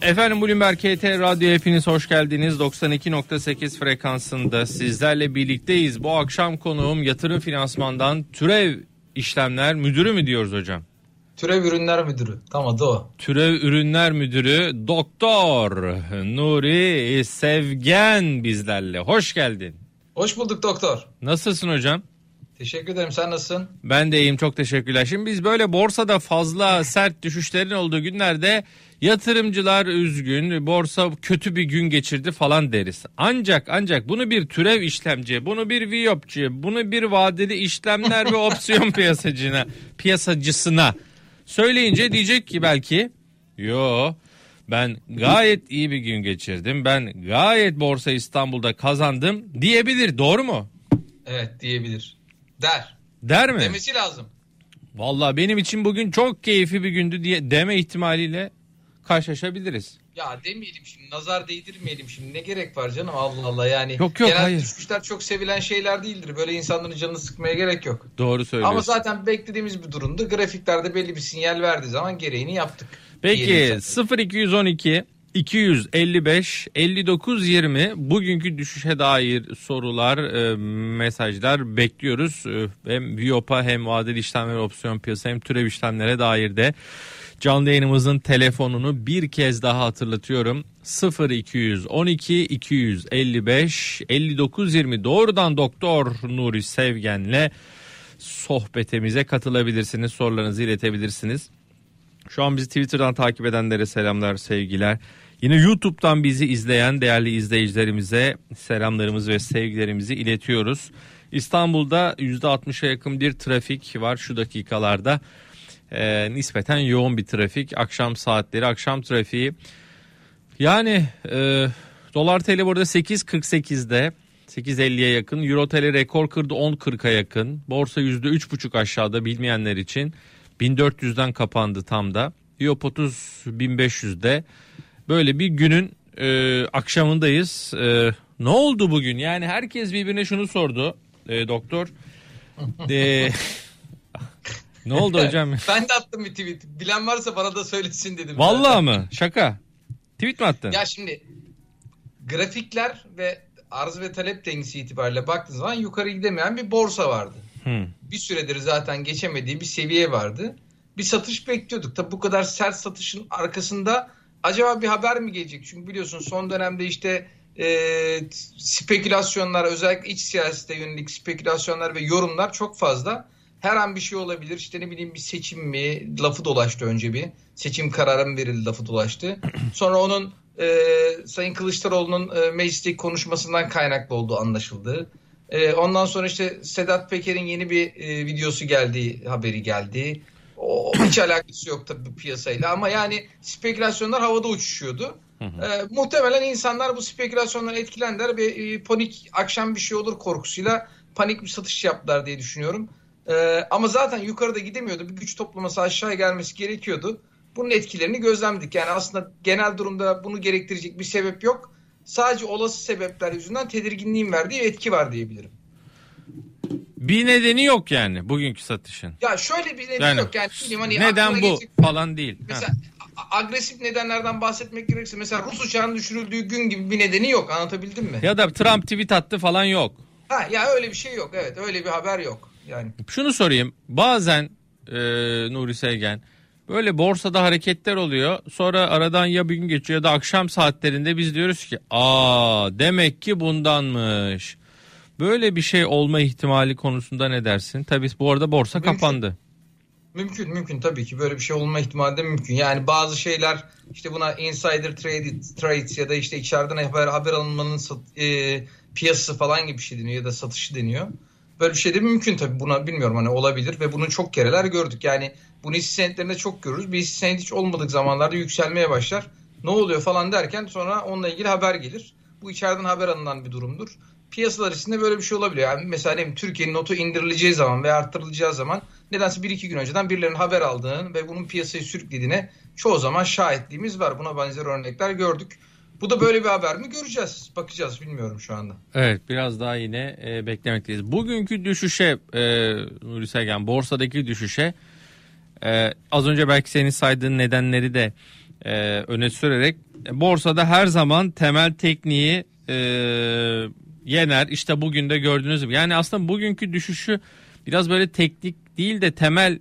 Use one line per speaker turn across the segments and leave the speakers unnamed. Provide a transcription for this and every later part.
Efendim Bloomberg KT Radyo hepiniz hoş geldiniz. 92.8 frekansında sizlerle birlikteyiz. Bu akşam konuğum yatırım finansmandan türev işlemler müdürü mü diyoruz hocam?
Türev ürünler müdürü. Tam adı o.
Türev ürünler müdürü Doktor Nuri Sevgen bizlerle. Hoş geldin.
Hoş bulduk doktor.
Nasılsın hocam?
Teşekkür ederim. Sen nasılsın?
Ben de iyiyim çok teşekkürler. Şimdi biz böyle borsada fazla sert düşüşlerin olduğu günlerde yatırımcılar üzgün, borsa kötü bir gün geçirdi falan deriz. Ancak ancak bunu bir türev işlemci, bunu bir viyopçu, bunu bir vadeli işlemler ve opsiyon piyasacına, piyasacısına söyleyince diyecek ki belki yo ben gayet iyi bir gün geçirdim. Ben gayet borsa İstanbul'da kazandım diyebilir. Doğru mu?
Evet diyebilir. Der.
Der mi?
Demesi lazım.
Vallahi benim için bugün çok keyifli bir gündü diye deme ihtimaliyle karşılaşabiliriz.
Ya demeyelim şimdi nazar değdirmeyelim şimdi ne gerek var canım Allah Allah yani.
Yok, yok,
Genel
hayır.
düşüşler çok sevilen şeyler değildir. Böyle insanların canını sıkmaya gerek yok.
Doğru söylüyorsun.
Ama zaten beklediğimiz bir durumdu. Grafiklerde belli bir sinyal verdiği zaman gereğini yaptık.
Peki
Diyelim zaten.
0212 255 59 20 bugünkü düşüşe dair sorular, e, mesajlar bekliyoruz. E, hem Viyop'a hem vadeli işlemler opsiyon piyasa hem türev işlemlere dair de canlı yayınımızın telefonunu bir kez daha hatırlatıyorum. 0212 255 59 20 doğrudan Doktor Nuri Sevgen'le sohbetimize katılabilirsiniz. Sorularınızı iletebilirsiniz. Şu an bizi Twitter'dan takip edenlere selamlar, sevgiler. Yine YouTube'dan bizi izleyen değerli izleyicilerimize selamlarımızı ve sevgilerimizi iletiyoruz. İstanbul'da %60'a yakın bir trafik var şu dakikalarda. Ee, nispeten yoğun bir trafik. Akşam saatleri, akşam trafiği. Yani e, dolar TL burada 8.48'de 8.50'ye yakın. Euro TL rekor kırdı 10.40'a yakın. Borsa %3.5 aşağıda bilmeyenler için. 1400'den kapandı tam da. Yop 30 1500'de. Böyle bir günün e, akşamındayız. E, ne oldu bugün? Yani herkes birbirine şunu sordu. E, doktor. E, ne oldu hocam?
Ben de attım bir tweet. Bilen varsa bana da söylesin dedim.
Vallahi mı? Şaka. Tweet mi attın?
Ya şimdi grafikler ve arz ve talep dengesi itibariyle baktığınız zaman yukarı gidemeyen bir borsa vardı.
Hı.
Bir süredir zaten geçemediği bir seviye vardı. Bir satış bekliyorduk. Tabi bu kadar sert satışın arkasında acaba bir haber mi gelecek? Çünkü biliyorsun son dönemde işte e, spekülasyonlar özellikle iç siyasete yönelik spekülasyonlar ve yorumlar çok fazla. Her an bir şey olabilir. İşte ne bileyim bir seçim mi lafı dolaştı önce bir. Seçim kararı mı verildi lafı dolaştı. Sonra onun e, Sayın Kılıçdaroğlu'nun e, meclisteki konuşmasından kaynaklı olduğu anlaşıldı. E, ondan sonra işte Sedat Peker'in yeni bir e, videosu geldiği haberi geldi. O hiç alakası yok tabii piyasayla ama yani spekülasyonlar havada uçuşuyordu. E, muhtemelen insanlar bu spekülasyondan etkilendiler ve e, panik akşam bir şey olur korkusuyla panik bir satış yaptılar diye düşünüyorum. E, ama zaten yukarıda gidemiyordu. Bir güç toplaması aşağıya gelmesi gerekiyordu. Bunun etkilerini gözlemledik. Yani aslında genel durumda bunu gerektirecek bir sebep yok. Sadece olası sebepler yüzünden tedirginliğin verdiği etki var diyebilirim.
Bir nedeni yok yani bugünkü satışın.
Ya şöyle bir nedeni
Yani,
yok. Yani bileyim hani
neden bu
gelecek-
falan değil. Ha.
Mesela a- agresif nedenlerden bahsetmek gerekirse mesela Rus uçağının düşürüldüğü gün gibi bir nedeni yok. Anlatabildim mi?
Ya da Trump tweet attı falan yok.
Ha ya öyle bir şey yok. Evet öyle bir haber yok. Yani
Şunu sorayım. Bazen e, Nuri Sevgen böyle borsada hareketler oluyor. Sonra aradan ya bir gün geçiyor ya da akşam saatlerinde biz diyoruz ki aa demek ki bundanmış. Böyle bir şey olma ihtimali konusunda ne dersin? Tabii bu arada borsa
Mümkün.
kapandı.
Mümkün mümkün tabii ki böyle bir şey olma ihtimali de mümkün. Yani bazı şeyler işte buna insider trade, trades ya da işte içeriden haber, haber alınmanın sat- e, piyasası falan gibi bir şey deniyor ya da satışı deniyor. Böyle bir şey de mümkün tabii buna bilmiyorum hani olabilir ve bunu çok kereler gördük. Yani bunu hisse senetlerinde çok görürüz. Bir hisse senedi hiç olmadık zamanlarda yükselmeye başlar. Ne oluyor falan derken sonra onunla ilgili haber gelir. Bu içeriden haber alınan bir durumdur. Piyasalar içinde böyle bir şey olabiliyor. Yani mesela Türkiye'nin notu indirileceği zaman veya arttırılacağı zaman nedense bir iki gün önceden birilerinin haber aldığını ve bunun piyasayı sürüklediğine çoğu zaman şahitliğimiz var. Buna benzer örnekler gördük. Bu da böyle bir haber mi göreceğiz. Bakacağız bilmiyorum şu anda.
Evet biraz daha yine e, beklemekteyiz. Bugünkü düşüşe e, Nuri Sevgen borsadaki düşüşe e, az önce belki senin saydığın nedenleri de e, öne sürerek borsada her zaman temel tekniği e, yener. İşte bugün de gördüğünüz gibi. Yani aslında bugünkü düşüşü biraz böyle teknik değil de temel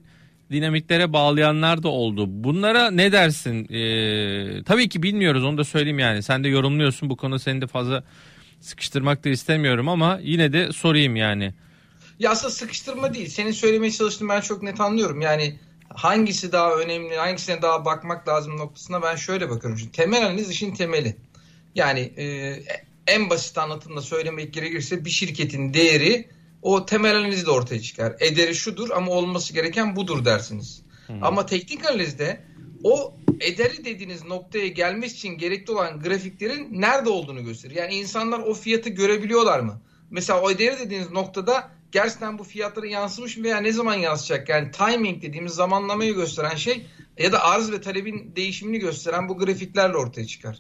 dinamiklere bağlayanlar da oldu. Bunlara ne dersin? Ee, tabii ki bilmiyoruz onu da söyleyeyim yani. Sen de yorumluyorsun bu konu seni de fazla sıkıştırmak da istemiyorum ama yine de sorayım yani.
Ya aslında sıkıştırma değil. Senin söylemeye çalıştığını ben çok net anlıyorum. Yani hangisi daha önemli, hangisine daha bakmak lazım noktasına ben şöyle bakıyorum. Şimdi temel analiz işin temeli. Yani e, en basit anlatımda söylemek gerekirse bir şirketin değeri o temel analizde ortaya çıkar. Ederi şudur ama olması gereken budur dersiniz. Hmm. Ama teknik analizde o ederi dediğiniz noktaya gelmek için gerekli olan grafiklerin nerede olduğunu gösterir. Yani insanlar o fiyatı görebiliyorlar mı? Mesela o ederi dediğiniz noktada gerçekten bu fiyatlara yansımış mı veya ne zaman yansıyacak? Yani timing dediğimiz zamanlamayı gösteren şey ya da arz ve talebin değişimini gösteren bu grafiklerle ortaya çıkar.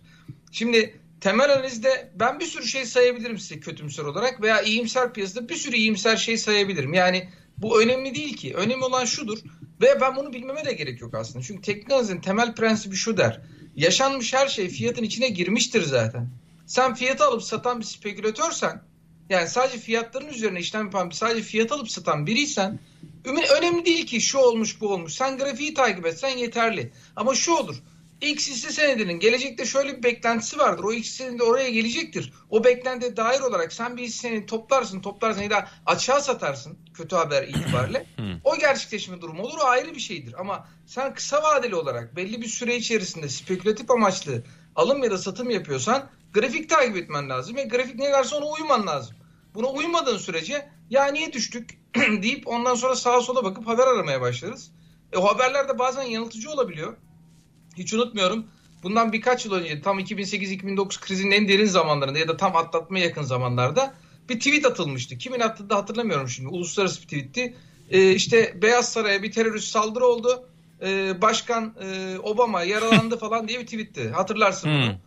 Şimdi temel analizde ben bir sürü şey sayabilirim size kötümser olarak veya iyimser piyasada bir sürü iyimser şey sayabilirim. Yani bu önemli değil ki. Önemli olan şudur ve ben bunu bilmeme de gerek yok aslında. Çünkü teknik temel prensibi şu der. Yaşanmış her şey fiyatın içine girmiştir zaten. Sen fiyatı alıp satan bir spekülatörsen yani sadece fiyatların üzerine işlem yapan sadece fiyat alıp satan biriysen önemli değil ki şu olmuş bu olmuş. Sen grafiği takip etsen yeterli. Ama şu olur. X hisse senedinin gelecekte şöyle bir beklentisi vardır. O X senedi oraya gelecektir. O beklentiye dair olarak sen bir hisse senedi toplarsın, toplarsın ya da açığa satarsın kötü haber itibariyle. o gerçekleşme durumu olur. O ayrı bir şeydir. Ama sen kısa vadeli olarak belli bir süre içerisinde spekülatif amaçlı alım ya da satım yapıyorsan grafik takip etmen lazım. Ve grafik ne derse ona uyman lazım. Buna uymadığın sürece ya niye düştük deyip ondan sonra sağa sola bakıp haber aramaya başlarız. E, o haberler de bazen yanıltıcı olabiliyor. Hiç unutmuyorum. Bundan birkaç yıl önce tam 2008-2009 krizinin en derin zamanlarında ya da tam atlatmaya yakın zamanlarda bir tweet atılmıştı. Kimin attığı da hatırlamıyorum şimdi. Uluslararası bir tweetti. Ee, işte Beyaz Saray'a bir terörist saldırı oldu e, Başkan e, Obama yaralandı falan diye bir tweetti. Hatırlarsın bunu.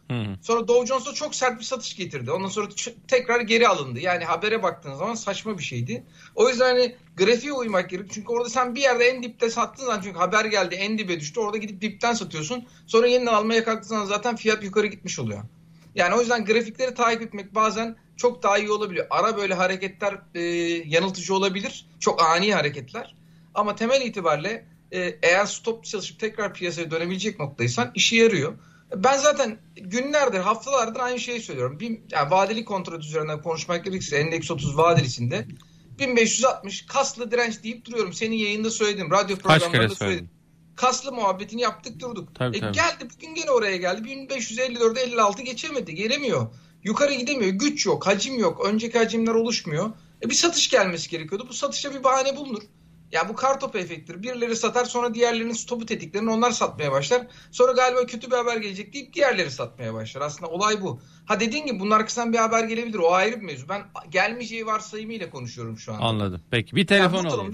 Sonra Dow Jones'a çok sert bir satış getirdi. Ondan sonra tekrar geri alındı. Yani habere baktığın zaman saçma bir şeydi. O yüzden hani grafiğe uymak gerek. Çünkü orada sen bir yerde en dipte sattığın zaman çünkü haber geldi en dibe düştü. Orada gidip dipten satıyorsun. Sonra yeniden almaya kalktığın zaman zaten fiyat yukarı gitmiş oluyor. Yani o yüzden grafikleri takip etmek bazen çok daha iyi olabiliyor. Ara böyle hareketler e, yanıltıcı olabilir. Çok ani hareketler. Ama temel itibariyle eğer stop çalışıp tekrar piyasaya dönebilecek noktaysan işe yarıyor. Ben zaten günlerdir, haftalardır aynı şeyi söylüyorum. Bir, yani vadeli kontrat üzerinden konuşmak gerekirse endeks 30 vadelisinde 1560 kaslı direnç deyip duruyorum. Senin yayında söyledim, radyo programlarında söyledim. Kaslı muhabbetini yaptık durduk. Tabii, e, tabii. Geldi bugün gene oraya geldi. 1554 56 geçemedi. Gelemiyor. Yukarı gidemiyor. Güç yok, hacim yok. Önceki hacimler oluşmuyor. E, bir satış gelmesi gerekiyordu. Bu satışa bir bahane bulunur. Ya bu kartopu efektidir. Birileri satar sonra diğerlerinin stopu tetiklerini onlar satmaya başlar. Sonra galiba kötü bir haber gelecek deyip diğerleri satmaya başlar. Aslında olay bu. Ha dediğin gibi bunun arkasından bir haber gelebilir. O ayrı bir mevzu. Ben gelmeyeceği varsayımıyla konuşuyorum şu anda.
Anladım. Peki bir telefon yani
alayım.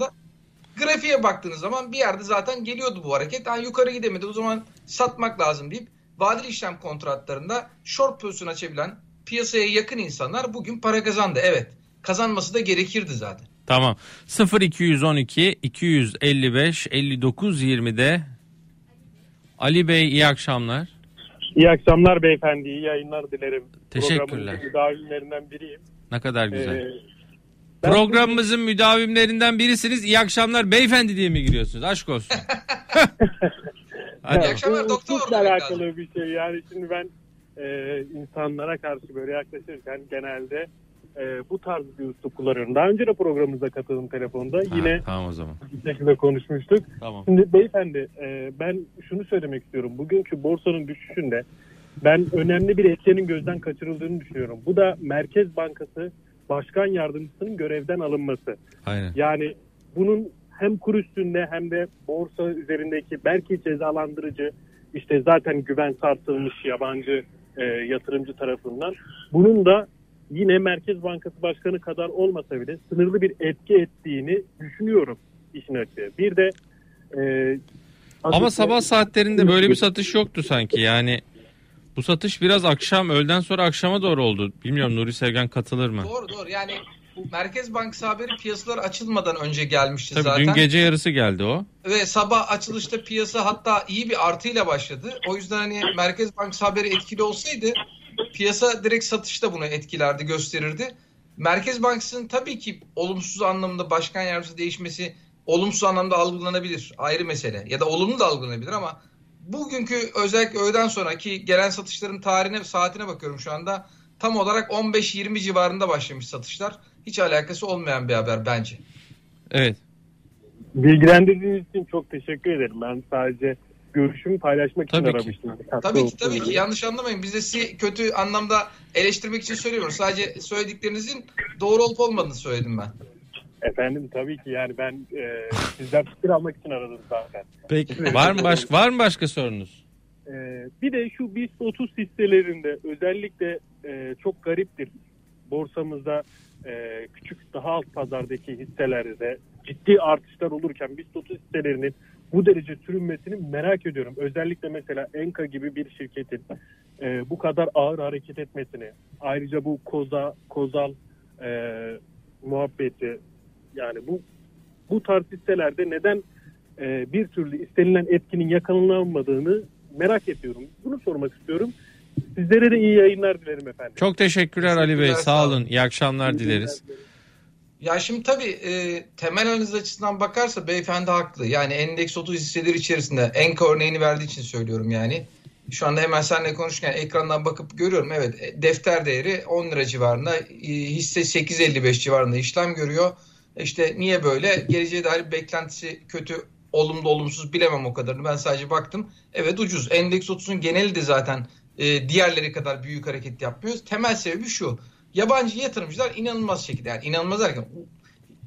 Grafiğe baktığınız zaman bir yerde zaten geliyordu bu hareket. Yani yukarı gidemedi o zaman satmak lazım deyip vadeli işlem kontratlarında short pozisyon açabilen piyasaya yakın insanlar bugün para kazandı. Evet kazanması da gerekirdi zaten.
Tamam. 0212 255 59 20'de Ali Bey iyi akşamlar.
İyi akşamlar beyefendi. İyi yayınlar dilerim.
Teşekkürler.
müdavimlerinden biriyim.
Ne kadar güzel. Ee, Programımızın ben... müdavimlerinden birisiniz. İyi akşamlar beyefendi diye mi giriyorsunuz? Aşk olsun.
Hadi. İyi akşamlar doktor.
alakalı bir şey. Yani şimdi ben e, insanlara karşı böyle yaklaşırken genelde e, bu tarz bir üslup kullanıyorum. Daha önce de programımıza katıldım telefonda. Ha, Yine
tamam o zaman.
bir şekilde konuşmuştuk. Tamam. Şimdi beyefendi e, ben şunu söylemek istiyorum. Bugünkü borsanın düşüşünde ben önemli bir etkenin gözden kaçırıldığını düşünüyorum. Bu da Merkez Bankası Başkan Yardımcısının görevden alınması.
Aynen.
Yani bunun hem kur üstünde hem de borsa üzerindeki belki cezalandırıcı işte zaten güven sarsılmış yabancı e, yatırımcı tarafından bunun da yine Merkez Bankası Başkanı kadar olmasa bile sınırlı bir etki ettiğini düşünüyorum işin açığı. Bir de
e, ama sabah saatlerinde böyle bir satış yoktu sanki yani bu satış biraz akşam öğleden sonra akşama doğru oldu. Bilmiyorum Nuri Sevgen katılır mı?
Doğru doğru yani bu Merkez Bankası haberi piyasalar açılmadan önce gelmişti
Tabii
zaten.
dün gece yarısı geldi o.
Ve sabah açılışta piyasa hatta iyi bir artıyla başladı. O yüzden hani Merkez Bankası haberi etkili olsaydı piyasa direkt satışta bunu etkilerdi, gösterirdi. Merkez Bankası'nın tabii ki olumsuz anlamda başkan yardımcısı değişmesi olumsuz anlamda algılanabilir. Ayrı mesele. Ya da olumlu da algılanabilir ama bugünkü özellikle öğleden sonraki gelen satışların tarihine saatine bakıyorum şu anda. Tam olarak 15-20 civarında başlamış satışlar. Hiç alakası olmayan bir haber bence.
Evet.
Bilgilendirdiğiniz için çok teşekkür ederim. Ben sadece görüşümü paylaşmak için
Tabii ki.
aramıştım.
Tabii ki tabii ki yanlış anlamayın. Biz de sizi kötü anlamda eleştirmek için söylemiyoruz. Sadece söylediklerinizin doğru olup olmadığını söyledim ben.
Efendim tabii ki yani ben e, sizden fikir almak için aradım zaten.
Peki. var mı başka var mı başka sorunuz?
E, bir de şu BIST 30 hisselerinde özellikle e, çok gariptir. Borsamızda e, küçük daha alt pazardaki hisselerde ciddi artışlar olurken BIST 30 hisselerinin bu derece sürünmesini merak ediyorum. Özellikle mesela Enka gibi bir şirketin e, bu kadar ağır hareket etmesini, ayrıca bu koza kozal e, muhabbeti yani bu bu tarz hisselerde neden e, bir türlü istenilen etkinin yakalanmadığını merak ediyorum. Bunu sormak istiyorum. Sizlere de iyi yayınlar dilerim efendim.
Çok teşekkürler Ali Bey.
Teşekkürler,
Sağ
sağ
olun.
olun.
İyi akşamlar dileriz.
Ya şimdi tabii e, temel analiz açısından bakarsa beyefendi haklı. Yani endeks 30 hisseleri içerisinde Enka örneğini verdiği için söylüyorum yani. Şu anda hemen seninle konuşurken ekrandan bakıp görüyorum. Evet e, defter değeri 10 lira civarında. e, hisse 8.55 civarında işlem görüyor. İşte niye böyle? Geleceğe dair beklentisi kötü, olumlu olumsuz bilemem o kadarını. Ben sadece baktım. Evet ucuz. Endeks 30'un geneli de zaten e, diğerleri kadar büyük hareket yapmıyor. Temel sebebi şu. Yabancı yatırımcılar inanılmaz şekilde yani inanılmaz derken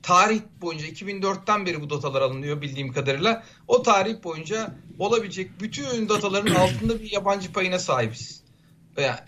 tarih boyunca 2004'ten beri bu datalar alınıyor bildiğim kadarıyla. O tarih boyunca olabilecek bütün dataların altında bir yabancı payına sahibiz. Yani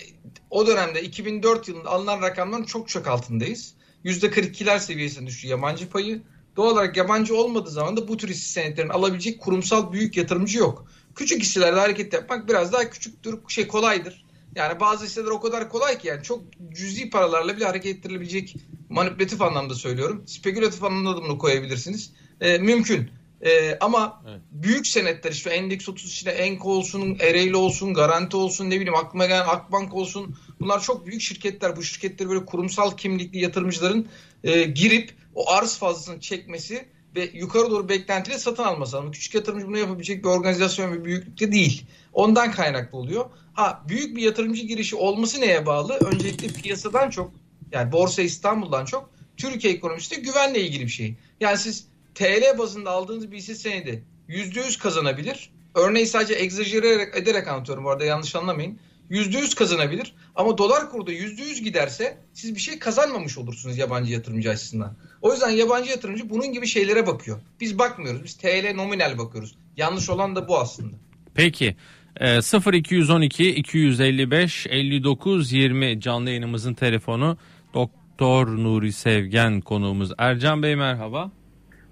o dönemde 2004 yılında alınan rakamların çok çok altındayız. %42'ler seviyesine düştü yabancı payı. Doğal olarak yabancı olmadığı zaman da bu tür hisse senetlerini alabilecek kurumsal büyük yatırımcı yok. Küçük hisselerde hareket yapmak biraz daha küçüktür, şey kolaydır. Yani bazı hisseler o kadar kolay ki yani çok cüzi paralarla bile hareket ettirilebilecek manipülatif anlamda söylüyorum. Spekülatif anlamda da bunu koyabilirsiniz. Ee, mümkün. Ee, ama
Evet.
büyük senetler işte endeks 30 içinde Enko olsun, Ereğli olsun, Garanti olsun ne bileyim aklıma gelen Akbank olsun. Bunlar çok büyük şirketler. Bu şirketleri böyle kurumsal kimlikli yatırımcıların e, girip o arz fazlasını çekmesi ve yukarı doğru beklentiyle satın alması. Ama küçük yatırımcı bunu yapabilecek bir organizasyon ve büyüklükte değil. Ondan kaynaklı oluyor. Ha büyük bir yatırımcı girişi olması neye bağlı? Öncelikle piyasadan çok yani Borsa İstanbul'dan çok Türkiye ekonomisinde güvenle ilgili bir şey. Yani siz TL bazında aldığınız bir hisse senedi %100 kazanabilir. Örneği sadece egzajere ederek, anlatıyorum bu arada yanlış anlamayın. %100 kazanabilir ama dolar kuru da %100 giderse siz bir şey kazanmamış olursunuz yabancı yatırımcı açısından. O yüzden yabancı yatırımcı bunun gibi şeylere bakıyor. Biz bakmıyoruz. Biz TL nominal bakıyoruz. Yanlış olan da bu aslında.
Peki. E, 0212 255 59 20 canlı yayınımızın telefonu. Doktor Nuri Sevgen konuğumuz. Ercan Bey merhaba.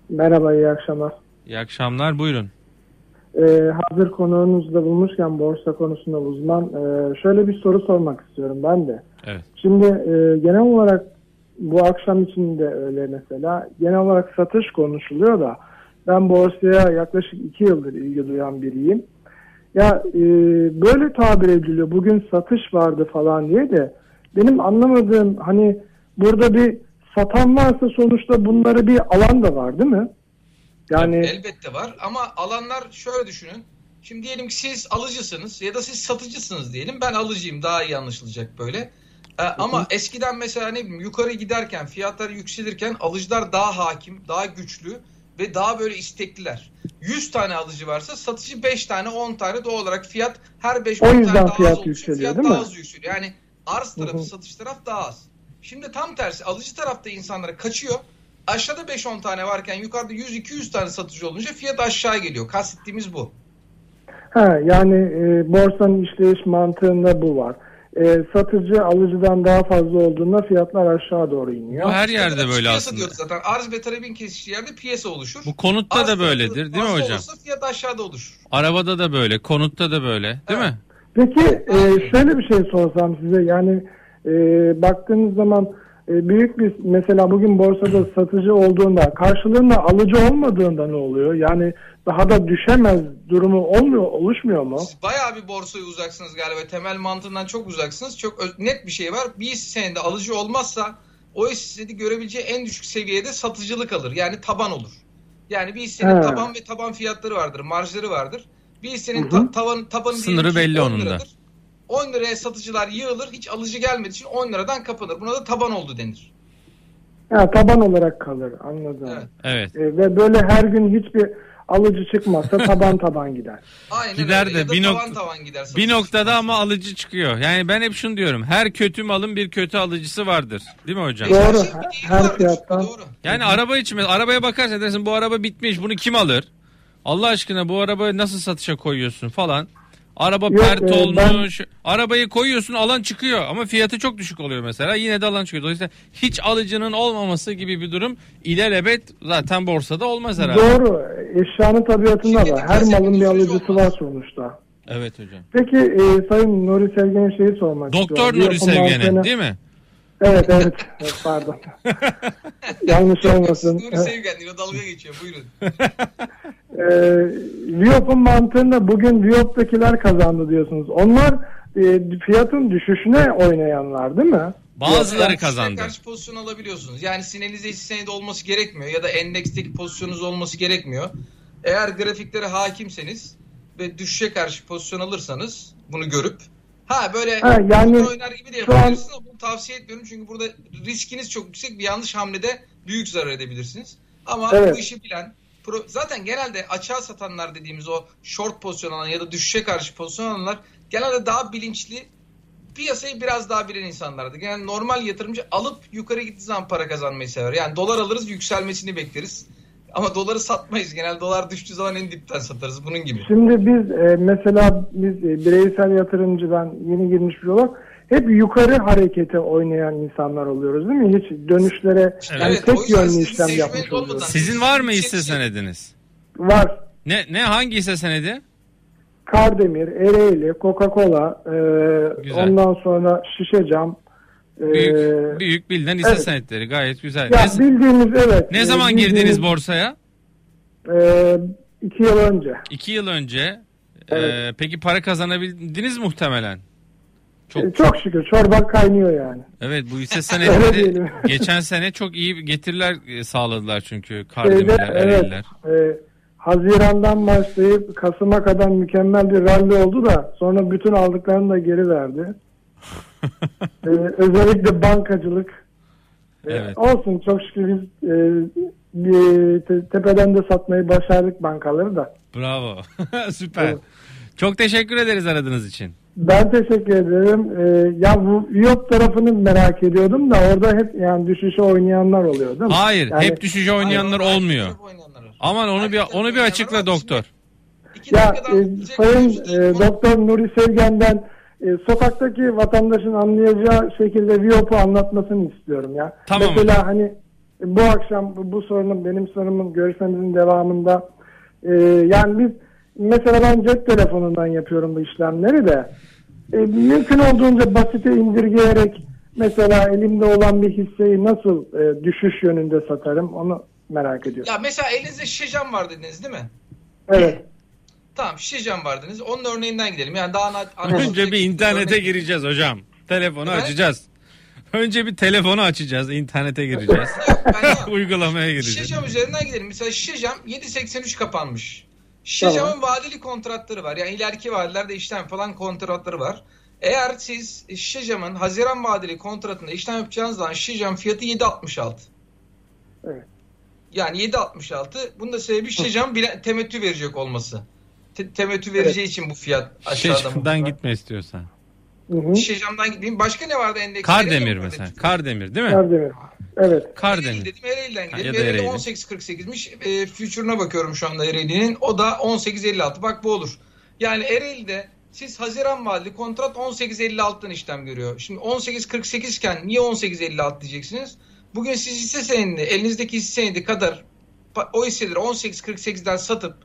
Merhaba, iyi akşamlar.
İyi akşamlar. Buyurun.
Ee, hazır konuğunuzda bulmuşken borsa konusunda uzman, e, şöyle bir soru sormak istiyorum ben de.
Evet.
Şimdi e, genel olarak bu akşam için de öyle mesela, genel olarak satış konuşuluyor da ben borsaya yaklaşık iki yıldır ilgi duyan biriyim. Ya e, böyle tabir ediliyor, bugün satış vardı falan diye de benim anlamadığım hani burada bir satan varsa sonuçta bunları bir alan da var değil mi? Yani
Elbette var ama alanlar şöyle düşünün. Şimdi diyelim ki siz alıcısınız ya da siz satıcısınız diyelim. Ben alıcıyım daha iyi anlaşılacak böyle. Ee, ama eskiden mesela ne bileyim yukarı giderken fiyatlar yükselirken alıcılar daha hakim, daha güçlü ve daha böyle istekliler. 100 tane alıcı varsa satıcı 5 tane 10 tane doğal olarak fiyat her 5
O
tane daha
fiyat
az
yükseliyor,
fiyat
değil
daha
mi?
az yükseliyor. Yani arz tarafı
Hı hı.
satış taraf daha az. Şimdi tam tersi alıcı tarafta insanlara kaçıyor. Aşağıda 5-10 tane varken yukarıda 100-200 tane satıcı olunca fiyat aşağı geliyor. Kastettiğimiz bu.
Ha, yani e, borsanın işleyiş mantığında bu var. E, satıcı alıcıdan daha fazla olduğunda fiyatlar aşağı doğru iniyor.
Bu her yerde böyle aslında.
zaten. Arz ve talebin kesiştiği yerde piyasa oluşur.
Bu konutta
Arz
da böyledir değil mi hocam?
olursa fiyat aşağıda oluşur.
Arabada da böyle, konutta da böyle değil
Evet.
mi?
Peki e, şöyle bir şey sorsam size yani e, baktığınız zaman e, büyük bir mesela bugün borsada satıcı olduğunda karşılığında alıcı olmadığında ne oluyor? Yani daha da düşemez durumu olmuyor oluşmuyor mu?
Siz bayağı bir borsaya uzaksınız galiba. Temel mantığından çok uzaksınız. Çok net bir şey var. Bir senedi alıcı olmazsa o hissedi görebileceği en düşük seviyede satıcılık alır. Yani taban olur. Yani bir hissenin
He.
taban ve taban fiyatları vardır, marjları vardır. Bir hissenin ta- tavan, tabanı
Sınırı belli
10
onun da.
liradır. 10 liraya satıcılar yığılır. Hiç alıcı gelmediği için 10 liradan kapanır. Buna da taban oldu denir.
Ha, taban olarak kalır anladım.
Evet.
Evet.
E, ve böyle her gün hiçbir alıcı çıkmazsa taban taban gider.
Aynen
Gider
öyle.
de
Ya
bir
tavan
nokta-
tavan gider.
Bir noktada
çıkmaz.
ama alıcı çıkıyor. Yani ben hep şunu diyorum. Her kötü malın bir kötü alıcısı vardır. Değil mi hocam?
Doğru.
Her şey
Her
değeri vardır.
fiyattan.
Doğru.
Yani araba için arabaya bakarsan dersin bu araba bitmiş. Bunu kim alır? Allah aşkına bu arabayı nasıl satışa koyuyorsun falan. Araba
Yok,
pert
e,
olmuş. Arabayı koyuyorsun alan çıkıyor ama fiyatı çok düşük oluyor mesela. Yine de alan çıkıyor. Dolayısıyla hiç alıcının olmaması gibi bir durum ilelebet zaten borsada olmaz herhalde.
Doğru. Eşyanın tabiatında
Şimdi
var. Her malın bir alıcısı
olmaz.
var sonuçta.
Evet hocam.
Peki e, Sayın Nuri Sevgen'e şeyi sormak
Doktor
istiyorum.
Nuri
Yapım
Sevgen'e
mantığını-
değil mi?
Evet evet. Evet, Pardon. Yanlış olmasın.
Nuri Sevgen diyor dalga geçiyor. Buyurun.
Ee, Viop'un mantığında bugün Viop'takiler kazandı diyorsunuz. Onlar e, fiyatın düşüşüne oynayanlar değil mi?
Bazıları kazandı.
karşı pozisyon alabiliyorsunuz. Yani sinelize hisse senedi olması gerekmiyor ya da endeksteki pozisyonunuz olması gerekmiyor. Eğer grafiklere hakimseniz ve düşüşe karşı pozisyon alırsanız bunu görüp ha böyle
Ha, yani
oynar gibi de
an-
yapabilirsiniz ama bunu tavsiye etmiyorum çünkü burada riskiniz çok yüksek bir yanlış hamlede büyük zarar edebilirsiniz. Ama
Evet.
bu işi bilen pro- zaten genelde açığa satanlar dediğimiz o short pozisyon alan ya da düşüşe karşı pozisyon alanlar genelde daha bilinçli piyasayı biraz daha bilen insanlardı. Yani normal yatırımcı alıp yukarı gittiği zaman para kazanmayı sever. Yani dolar alırız yükselmesini bekleriz. Ama doları satmayız. Genel dolar düştüğü zaman en dipten satarız. Bunun gibi.
Şimdi biz e, mesela biz e, bireysel yatırımcıdan yeni girmiş bir olarak hep yukarı harekete oynayan insanlar oluyoruz değil mi? Hiç dönüşlere yani
Evet, o
tek yönlü işlem yapmış oluyoruz.
Sizin var mı hisse senediniz?
Var.
Ne ne hangi hisse senedi?
Kardemir, Ereğli, Coca-Cola, e,
Güzel.
ondan sonra şişe cam. e,
Büyük büyük bilinen hisse
evet.
senetleri gayet güzel.
Ya
ne,
bildiğimiz evet.
ne
e,
zaman
bildiğimiz,
girdiniz borsaya?
E, iki yıl önce.
İki yıl önce.
Evet.
Ee, peki para kazanabildiniz muhtemelen. Çok
çok şükür çorba kaynıyor yani.
Evet bu hisse senetleri geçen sene çok iyi getiriler e, sağladılar çünkü
Şeyde,
Kardemirler,
evet,
Ereğliler.
e, Haziran'dan başlayıp Kasım'a kadar mükemmel bir rally oldu da sonra bütün aldıklarını da geri verdi. E, özellikle bankacılık. E,
Evet.
Olsun çok şükür biz e, bir te- tepeden de satmayı başardık bankaları da.
Bravo. Süper.
Evet.
Çok teşekkür ederiz aradığınız için.
Ben teşekkür ederim. E, ya bu Viyop tarafını merak ediyordum da orada hep yani düşüşe oynayanlar oluyor değil mi?
Hayır,
Yani-
hep düşüşe oynayanlar
Hayır,
olmuyor.
oynayanlar.
Aman onu bir onu bir açıkla doktor.
İki
Ya
dakikadan
e,
bitecek
Sayın e, Doktor Nuri Sevgen'den e, sokaktaki vatandaşın anlayacağı şekilde Viyop'u anlatmasını istiyorum ya.
Tamam
Mesela hani bu akşam bu, bu sorunun benim sorumun görüşmemizin devamında e, yani biz mesela ben cep telefonundan yapıyorum bu işlemleri de e, mümkün olduğunca basite indirgeyerek mesela elimde olan bir hisseyi nasıl e, düşüş yönünde satarım onu merak ediyorum.
Ya mesela elinizde şişe cam var dediniz değil mi?
Evet.
Tamam şişe cam var dediniz. Onun örneğinden gidelim. Yani daha
Önce bir internete gireceğiz hocam. Telefonu
Evet.
açacağız. Önce bir telefonu açacağız, internete gireceğiz. Uygulamaya gireceğiz.
cam üzerinden gidelim. Mesela şişe cam 7.83 kapanmış. Şişe
Tamam.
vadeli kontratları var. Yani ileriki vadelerde işlem falan kontratları var. Eğer siz şişe camın Haziran vadeli kontratında işlem yapacağınız zaman şişe cam fiyatı 7.66.
Evet.
Yani 7.66. Bunun da sebebi şişe cam bile- temettü verecek olması. Te- temettü vereceği için bu fiyat aşağıda. Muhtemelen.
gitme istiyorsan.
Hı hı.
Şişe camdan gitmeyeyim. Başka ne vardı endeks?
Kardemir mesela. Kardemir değil mi?
Kardemir. Evet.
Kardemir.
Ereğli dedim Ereğli'den gidelim. Ereğli
Ereğli.
18.48'miş. E, future'ına bakıyorum şu anda Ereğli'nin. O da 18.56. Bak bu olur. Yani Ereğli'de siz Haziran vadeli kontrat 18.56'dan işlem görüyor. Şimdi 18.48 iken niye 18.56 diyeceksiniz? Bugün siz hisse senedini elinizdeki hisse senedi kadar pa- o hisseleri 18.48'den satıp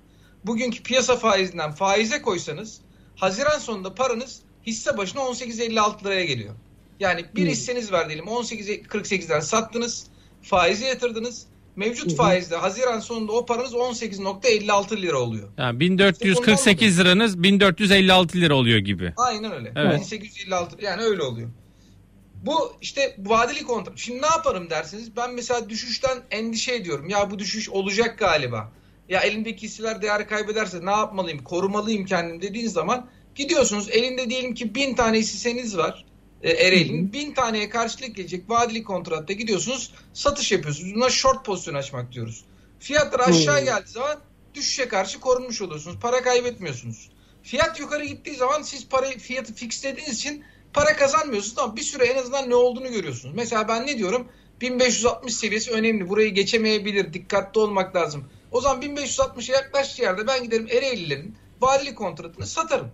bugünkü piyasa faizinden faize koysanız Haziran sonunda paranız hisse başına 18.56 liraya geliyor. Yani bir
Hı.
hisseniz var diyelim 18.48'den sattınız, faize yatırdınız. Mevcut
hı.
faizde Haziran sonunda o paranız 18.56 lira oluyor.
Yani 1448 liranız 1456 lira oluyor gibi.
Aynen öyle.
Evet.
1856 yani öyle oluyor. Bu işte vadeli kontrat. Şimdi ne yaparım dersiniz? Ben mesela düşüşten endişe ediyorum. Ya bu düşüş olacak galiba. Ya elimdeki hisseler değer kaybederse ne yapmalıyım? Korumalıyım kendim dediğin zaman gidiyorsunuz. Elinde diyelim ki bin tane hisseniz var. E, Ereğli'nin. Bin taneye karşılık gelecek vadeli kontratta gidiyorsunuz. Satış yapıyorsunuz. Buna short pozisyon açmak diyoruz. Fiyatlar aşağı geldiği zaman düşüşe karşı korunmuş oluyorsunuz. Para kaybetmiyorsunuz. Fiyat yukarı gittiği zaman siz parayı fiyatı fixlediğiniz için para kazanmıyorsunuz ama bir süre en azından ne olduğunu görüyorsunuz. Mesela ben ne diyorum? 1560 seviyesi önemli. Burayı geçemeyebilir. Dikkatli olmak lazım. O zaman 1560'a yaklaştığı yerde ben giderim Ereğlilerin vadeli kontratını satarım.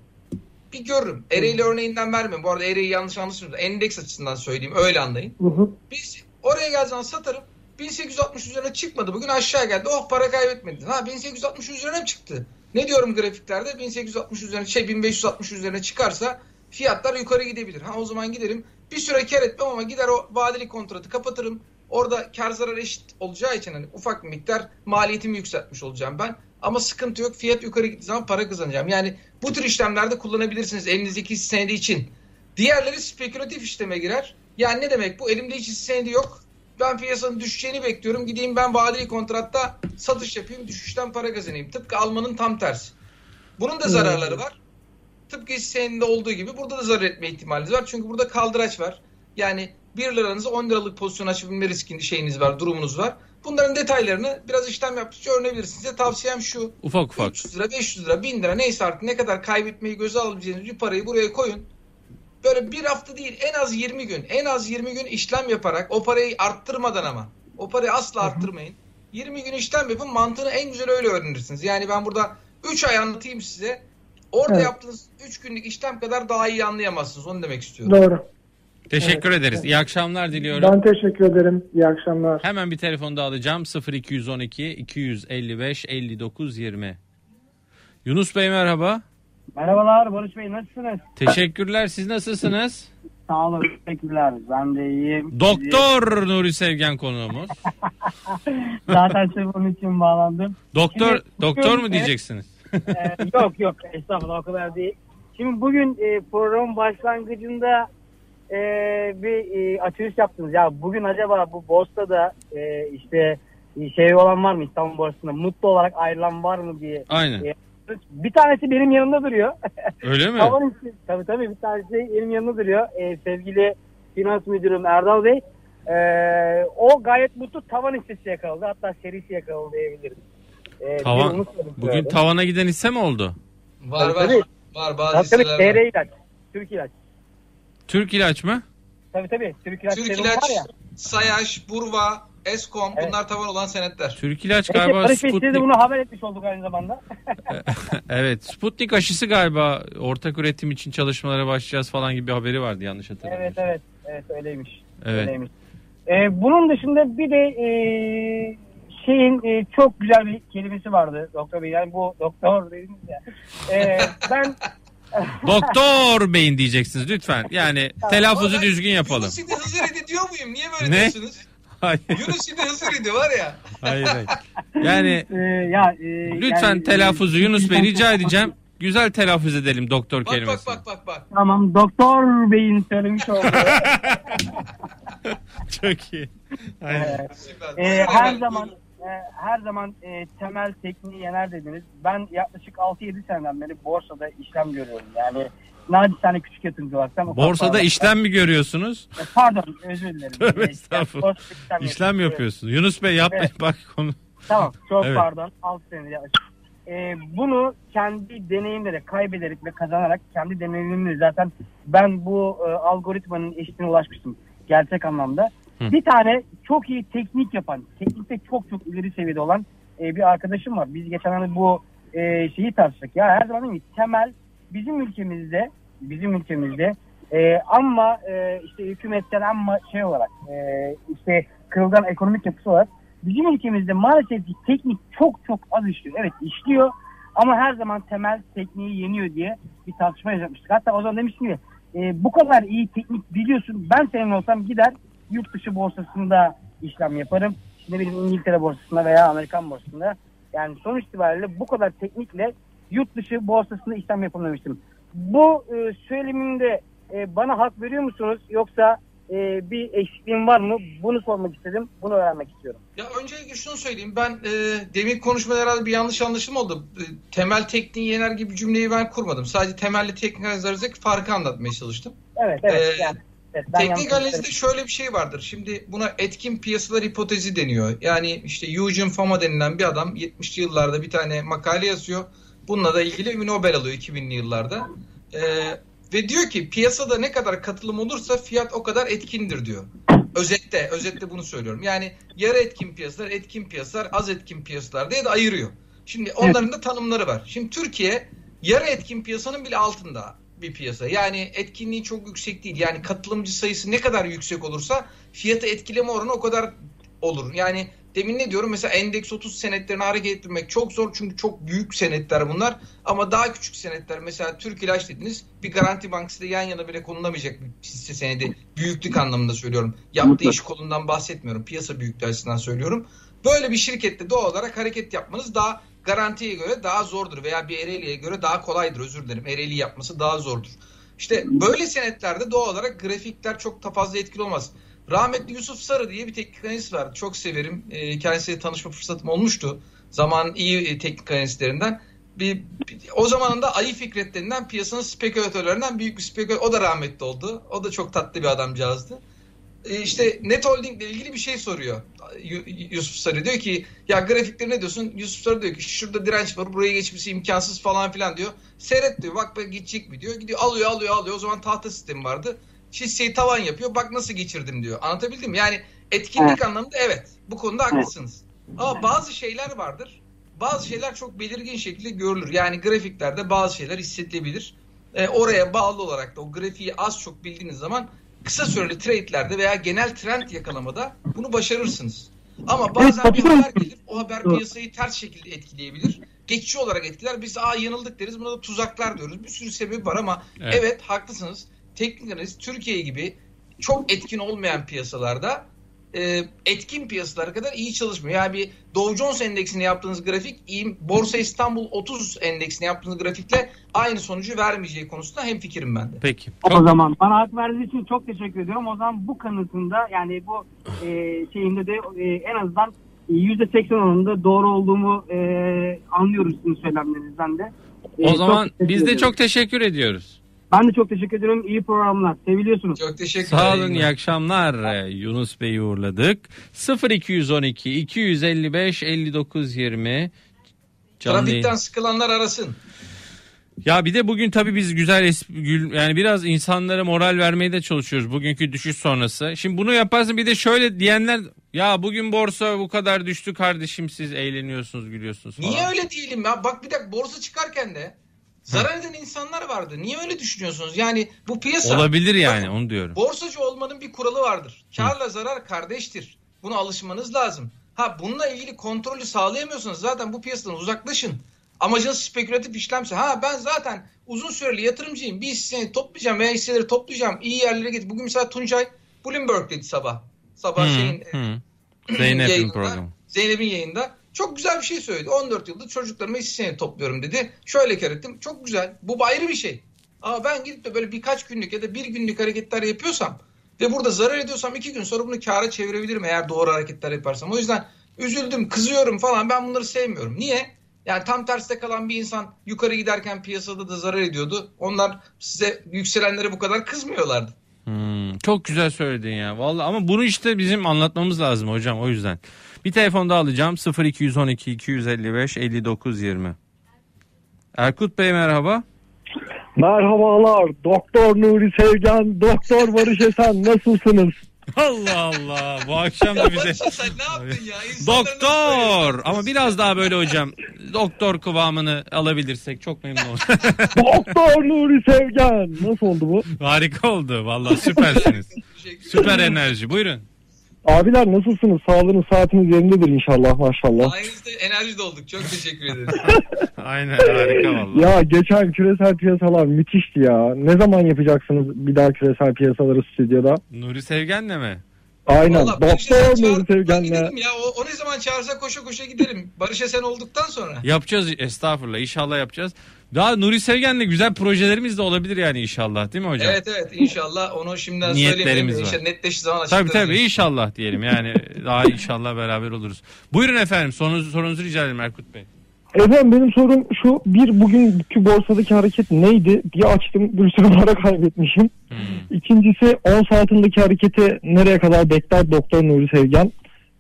Bir görürüm. Ereğli örneğinden vermiyorum. Bu arada Ereğli yanlış anlaşılmıyor. Endeks açısından söyleyeyim. Öyle anlayın.
Hı hı.
Biz oraya zaman satarım. 1860 üzerine çıkmadı. Bugün aşağı geldi. Oh para kaybetmedin. Ha 1860 üzerine mi çıktı? Ne diyorum grafiklerde? 1860 üzerine şey 1560 üzerine çıkarsa fiyatlar yukarı gidebilir. Ha o zaman giderim. Bir süre kar etmem ama gider o vadeli kontratı kapatırım. Orada kar zarar eşit olacağı için hani ufak bir miktar maliyetimi yükseltmiş olacağım ben. Ama sıkıntı yok. Fiyat yukarı gittiği zaman para kazanacağım. Yani bu tür işlemlerde kullanabilirsiniz elinizdeki hisse senedi için. Diğerleri spekülatif işleme girer. Yani ne demek bu? Elimde hiç hisse senedi yok. Ben piyasanın düşeceğini bekliyorum. Gideyim ben vadeli kontratta satış yapayım. Düşüşten para kazanayım. Tıpkı almanın tam tersi. Bunun da zararları var. Tıpkı hisse senedinde olduğu gibi burada da zarar etme ihtimaliniz var. Çünkü burada kaldıraç var. Yani 1 liranızı 10 liralık pozisyon açabilme riskinde şeyiniz var, durumunuz var. Bunların detaylarını biraz işlem yaptıkça öğrenebilirsiniz. Size tavsiyem şu.
Ufak ufak.
300 lira, 500 lira, 1000 lira neyse artık ne kadar kaybetmeyi göze alabileceğiniz bir parayı buraya koyun. Böyle bir hafta değil en az 20 gün, en az 20 gün işlem yaparak o parayı arttırmadan ama. O parayı asla arttırmayın. 20 gün işlem yapın mantığını en güzel öyle öğrenirsiniz. Yani ben burada 3 ay anlatayım size. Orada
Evet.
yaptığınız 3 günlük işlem kadar daha iyi anlayamazsınız. Onu demek istiyorum.
Doğru.
Teşekkür ederiz. İyi akşamlar diliyorum.
Ben teşekkür ederim. İyi akşamlar.
Hemen bir telefon da alacağım. 0212 255 59 20. Yunus Bey merhaba.
Merhabalar Barış Bey nasılsınız?
Teşekkürler. Siz nasılsınız?
Sağ olun teşekkürler. Ben de iyiyim.
Doktor Nuri Sevgen konuğumuz.
Zaten sırf onun için bağlandım.
Doktor
Şimdi-
doktor mu
Evet.
diyeceksiniz?
Ee, yok yok estağfurullah o kadar değil. Şimdi bugün e, programın başlangıcında e, bir e, açılış yaptınız. Ya bugün acaba bu borsada e, işte e, şey olan var mı İstanbul borsasında mutlu olarak ayrılan var mı diye.
Aynen.
E, bir tanesi benim yanımda duruyor.
Öyle mi?
Tavan işi, tabii tabii bir tanesi benim yanımda duruyor. Ee, sevgili finans müdürüm Erdal Bey. Ee, o gayet mutlu tavan hissesi yakaladı. Hatta serisi yakaladı diyebilirim. Bir
Tavan. Bugün tavana giden hisse mi oldu?
Var
Tabii,
var.
tabii.
Var bazı hisseler
TR
var.
ilaç. Türk ilaç.
Türk ilaç mı?
Tabii tabii. Türk ilaç.
Türk İlaç,
var ya.
Sayaç, Burva, Eskom
Evet.
bunlar tavan olan senetler.
Türk ilaç galiba
Barış
Sputnik.
de bunu haber etmiş olduk aynı zamanda.
evet. Sputnik aşısı galiba ortak üretim için çalışmalara başlayacağız falan gibi bir haberi vardı yanlış
evet
hatırlamıyorsam.
evet. Evet öyleymiş.
Evet.
Öyleymiş. Ee, bunun dışında bir de e, şeyin e, çok güzel bir kelimesi vardı doktor bey. Yani bu doktor dediniz ya. Ee, ben
Doktor beyin diyeceksiniz lütfen. Yani telaffuzu düzgün yapalım.
Yunus İdi Hızır İdi diyor muyum? Niye böyle
Ne?
diyorsunuz?
Hayır.
Yunus İdi Hızır İdi var ya.
Hayır, hayır. Yani
e, ya e,
lütfen
yani,
telaffuzu
e,
Yunus Bey rica edeceğim. Güzel telaffuz edelim doktor
Bak bak
kelimesini.
bak bak bak.
Tamam doktor beyin söylemiş oldu.
Çok iyi. Aynen.
Süper.
Ee,
Buyurun
her zaman
buyurun.
E, her zaman e, temel tekniği yener dediniz. Ben yaklaşık 6-7 seneden beri borsada işlem görüyorum. Yani naçizane küçük yatırımcı olarak. ufak
Borsada işlem mi görüyorsunuz?
E, Pardon özür dilerim.
Tövbe
E,
estağfurullah.
işlem
İşlem yapıyorsunuz. Yunus Bey yapmayın
Evet.
bak konu.
Tamam çok
Evet.
pardon 6 senedir yaklaşık. E, bunu kendi deneyimle kaybederek ve kazanarak kendi deneyimimle zaten ben bu e, algoritmanın eşitine ulaşmıştım gerçek anlamda.
Hı.
Bir tane çok iyi teknik yapan, teknikte çok çok ileri seviyede olan e, bir arkadaşım var. Biz geçen hani bu e, şeyi tartıştık. Ya her zaman temel bizim ülkemizde bizim ülkemizde e, ama e, işte hükümetten ama şey olarak e, işte kırılgan ekonomik yapısı olarak bizim ülkemizde maalesef ki teknik çok çok az işliyor. Evet işliyor ama her zaman temel tekniği yeniyor diye bir tartışma yapmıştık. Hatta o zaman demiştim ki e, bu kadar iyi teknik biliyorsun. Ben senin olsam gider yurt dışı borsasında işlem yaparım. Ne bileyim İngiltere borsasında veya Amerikan borsasında. Yani sonuç itibariyle bu kadar teknikle yurt dışı borsasında işlem yapamamıştım. Bu e, söyleminde e, bana hak veriyor musunuz yoksa e, bir eksikliğim var mı? Bunu sormak istedim. Bunu öğrenmek istiyorum.
Ya öncelikle şunu söyleyeyim. Ben e, demin konuşmada herhalde bir yanlış anlaşılma oldu. E, temel tekniği yener gibi cümleyi ben kurmadım. Sadece temelli teknik arasındaki farkı anlatmaya çalıştım.
Evet evet.
Ee,
yani, evet
Teknik analizde şöyle bir şey vardır. Şimdi buna etkin piyasalar hipotezi deniyor. Yani işte Eugene Fama denilen bir adam 70'li yıllarda bir tane makale yazıyor. Bununla da ilgili bir Nobel alıyor 2000'li yıllarda. Ee, ve diyor ki piyasada ne kadar katılım olursa fiyat o kadar etkindir diyor. Özette, özette bunu söylüyorum. Yani yarı etkin piyasalar, etkin piyasalar, az etkin piyasalar diye de ayırıyor. Şimdi onların da tanımları var. Şimdi Türkiye yarı etkin piyasanın bile altında bir piyasa. Yani etkinliği çok yüksek değil. Yani katılımcı sayısı ne kadar yüksek olursa fiyatı etkileme oranı o kadar olur. Yani demin ne diyorum mesela endeks 30 senetlerini hareket ettirmek çok zor çünkü çok büyük senetler bunlar. Ama daha küçük senetler mesela Türk İlaç dediniz bir garanti bankası yan yana bile konulamayacak bir hisse senedi. Büyüklük anlamında söylüyorum. Yaptığı iş kolundan bahsetmiyorum. Piyasa büyüklüğü açısından söylüyorum. Böyle bir şirkette doğal olarak hareket yapmanız daha garantiye göre daha zordur veya bir Ereğli'ye göre daha kolaydır özür dilerim. Ereğli yapması daha zordur. İşte böyle senetlerde doğal olarak grafikler çok da fazla etkili olmaz. Rahmetli Yusuf Sarı diye bir teknik analist vardı. Çok severim. E, kendisiyle tanışma fırsatım olmuştu. Zaman iyi e, teknik analistlerinden. Bir, bir, o zaman da Ayı Fikret denilen piyasanın spekülatörlerinden büyük bir spekülatör. O da rahmetli oldu. O da çok tatlı bir adamcağızdı. E, işte Net Holding ile ilgili bir şey soruyor. Yusuf Sarı diyor ki ya grafikleri ne diyorsun? Yusuf Sarı diyor ki şurada direnç var buraya geçmesi imkansız falan filan diyor. Seyret diyor bak bak gidecek mi diyor. Gidiyor alıyor alıyor alıyor. O zaman tahta sistemi vardı. Hisseyi tavan yapıyor. Bak nasıl geçirdim diyor. Anlatabildim mi? Yani etkinlik
Evet.
anlamında evet. Bu konuda haklısınız. Ama bazı şeyler vardır. Bazı şeyler çok belirgin şekilde görülür. Yani grafiklerde bazı şeyler hissedilebilir. E, oraya bağlı olarak da o grafiği az çok bildiğiniz zaman kısa süreli trade'lerde veya genel trend yakalamada bunu başarırsınız. Ama bazen bir haber gelir. O haber piyasayı ters şekilde etkileyebilir. Geçici olarak etkiler. Biz aa yanıldık deriz. Buna da tuzaklar diyoruz. Bir sürü sebebi var ama
Evet.
evet, haklısınız. Teknik analiz Türkiye gibi çok etkin olmayan piyasalarda e, etkin piyasalar kadar iyi çalışmıyor. Yani bir Dow Jones endeksini yaptığınız grafik iyi, Borsa İstanbul 30 endeksini yaptığınız grafikle aynı sonucu vermeyeceği konusunda hemfikirim ben de.
Peki.
O
Çok,
zaman bana hak verdiğiniz için çok teşekkür ediyorum. O zaman bu kanıtında yani bu e, şeyinde de e, en azından %80 oranında doğru olduğumu e, anlıyoruz sizin söylemlerinizden de. E,
o zaman biz de çok teşekkür ediyoruz.
Ben de çok teşekkür ediyorum. İyi programlar. Seviliyorsunuz.
Çok teşekkürler.
Sağ olun
İyi
akşamlar. Ee, Yunus Bey'i uğurladık. 0212 255 59 20 canlı yayın.
Trafikten sıkılanlar arasın.
Ya bir de bugün tabii biz güzel es- gül- yani biraz insanlara moral vermeye de çalışıyoruz bugünkü düşüş sonrası. Şimdi bunu yaparsın bir de şöyle diyenler ya bugün borsa bu kadar düştü kardeşim siz eğleniyorsunuz gülüyorsunuz falan.
Niye öyle değilim ya? Bak bir dakika borsa çıkarken de zarar eden insanlar vardı. Niye öyle düşünüyorsunuz? Yani bu piyasa
Olabilir yani onu diyorum.
borsacı olmanın bir kuralı vardır. Karla zarar kardeştir. Buna alışmanız lazım. Ha bununla ilgili kontrolü sağlayamıyorsanız zaten bu piyasadan uzaklaşın. Amacınız spekülatif işlemse. Ha ben zaten uzun süreli yatırımcıyım. Bir hisseyi toplayacağım veya hisseleri toplayacağım. İyi yerlere git. Bugün mesela Tuncay Bloomberg dedi sabah. Sabah
Hı,
şeyin
hı. Zeynep'in programı.
Zeynep'in yayında. Çok güzel bir şey söyledi. 14 yıldır çocuklarıma senedi topluyorum dedi. Şöyle kar ettim. Çok güzel. Bu ayrı bir şey. Ama ben gidip de böyle birkaç günlük ya da bir günlük hareketler yapıyorsam ve burada zarar ediyorsam iki gün sonra bunu kâra çevirebilirim eğer doğru hareketler yaparsam. O yüzden üzüldüm, kızıyorum falan ben bunları sevmiyorum. Niye? Yani tam terste kalan bir insan yukarı giderken piyasada da zarar ediyordu. Onlar size yükselenlere bu kadar kızmıyorlardı.
Hmm, çok güzel söyledin ya. Vallahi ama bunu işte bizim anlatmamız lazım hocam o yüzden. Bir telefon daha alacağım 0212 255 59 20. Erkut Bey merhaba.
Merhabalar Doktor Nuri Sevgen, Doktor Barış Esen nasılsınız?
Allah Allah bu akşam da bize
sen ne yaptın ya? İnsanları
doktor ama biraz daha böyle hocam doktor kıvamını alabilirsek çok memnun olurum.
Doktor Nuri Sevgen. Nasıl oldu bu?
Harika oldu vallahi süpersiniz.
Teşekkür
Süper enerji buyurun.
Abiler nasılsınız? Sağlığınız saatiniz yerindedir inşallah maşallah.
Sayenizde enerji dolduk. Çok teşekkür ederim.
Aynen harika vallahi.
Ya geçen küresel piyasalar müthişti ya. Ne zaman yapacaksınız bir daha küresel piyasaları stüdyoda?
Nuri Sevgen'le mi?
Aynen.
Vallahi Barış'a sen
Doktor
çağır-
Nuri
Ben
Sevgen'le.
giderim ya. O, o ne zaman çağırsa koşa koşa giderim. Barış'a sen olduktan sonra.
Yapacağız estağfurullah inşallah yapacağız. Daha Nuri Sevgen'le güzel projelerimiz de olabilir yani inşallah değil mi hocam?
Evet evet inşallah onu şimdiden
Niyetlerimiz
söylemeyelim.
var.
İşte netleştiği zaman
Tabii
açıklarız.
tabii inşallah diyelim yani daha inşallah beraber oluruz. Buyurun efendim sorunuzu, sorunuzu rica ederim Erkut Bey.
Efendim benim sorum şu. Bir bugünkü borsadaki hareket neydi? Bir açtım bir sürü para kaybetmişim.
Hmm.
İkincisi 10 saatindeki hareketi nereye kadar bekler Doktor Nuri Sevgen?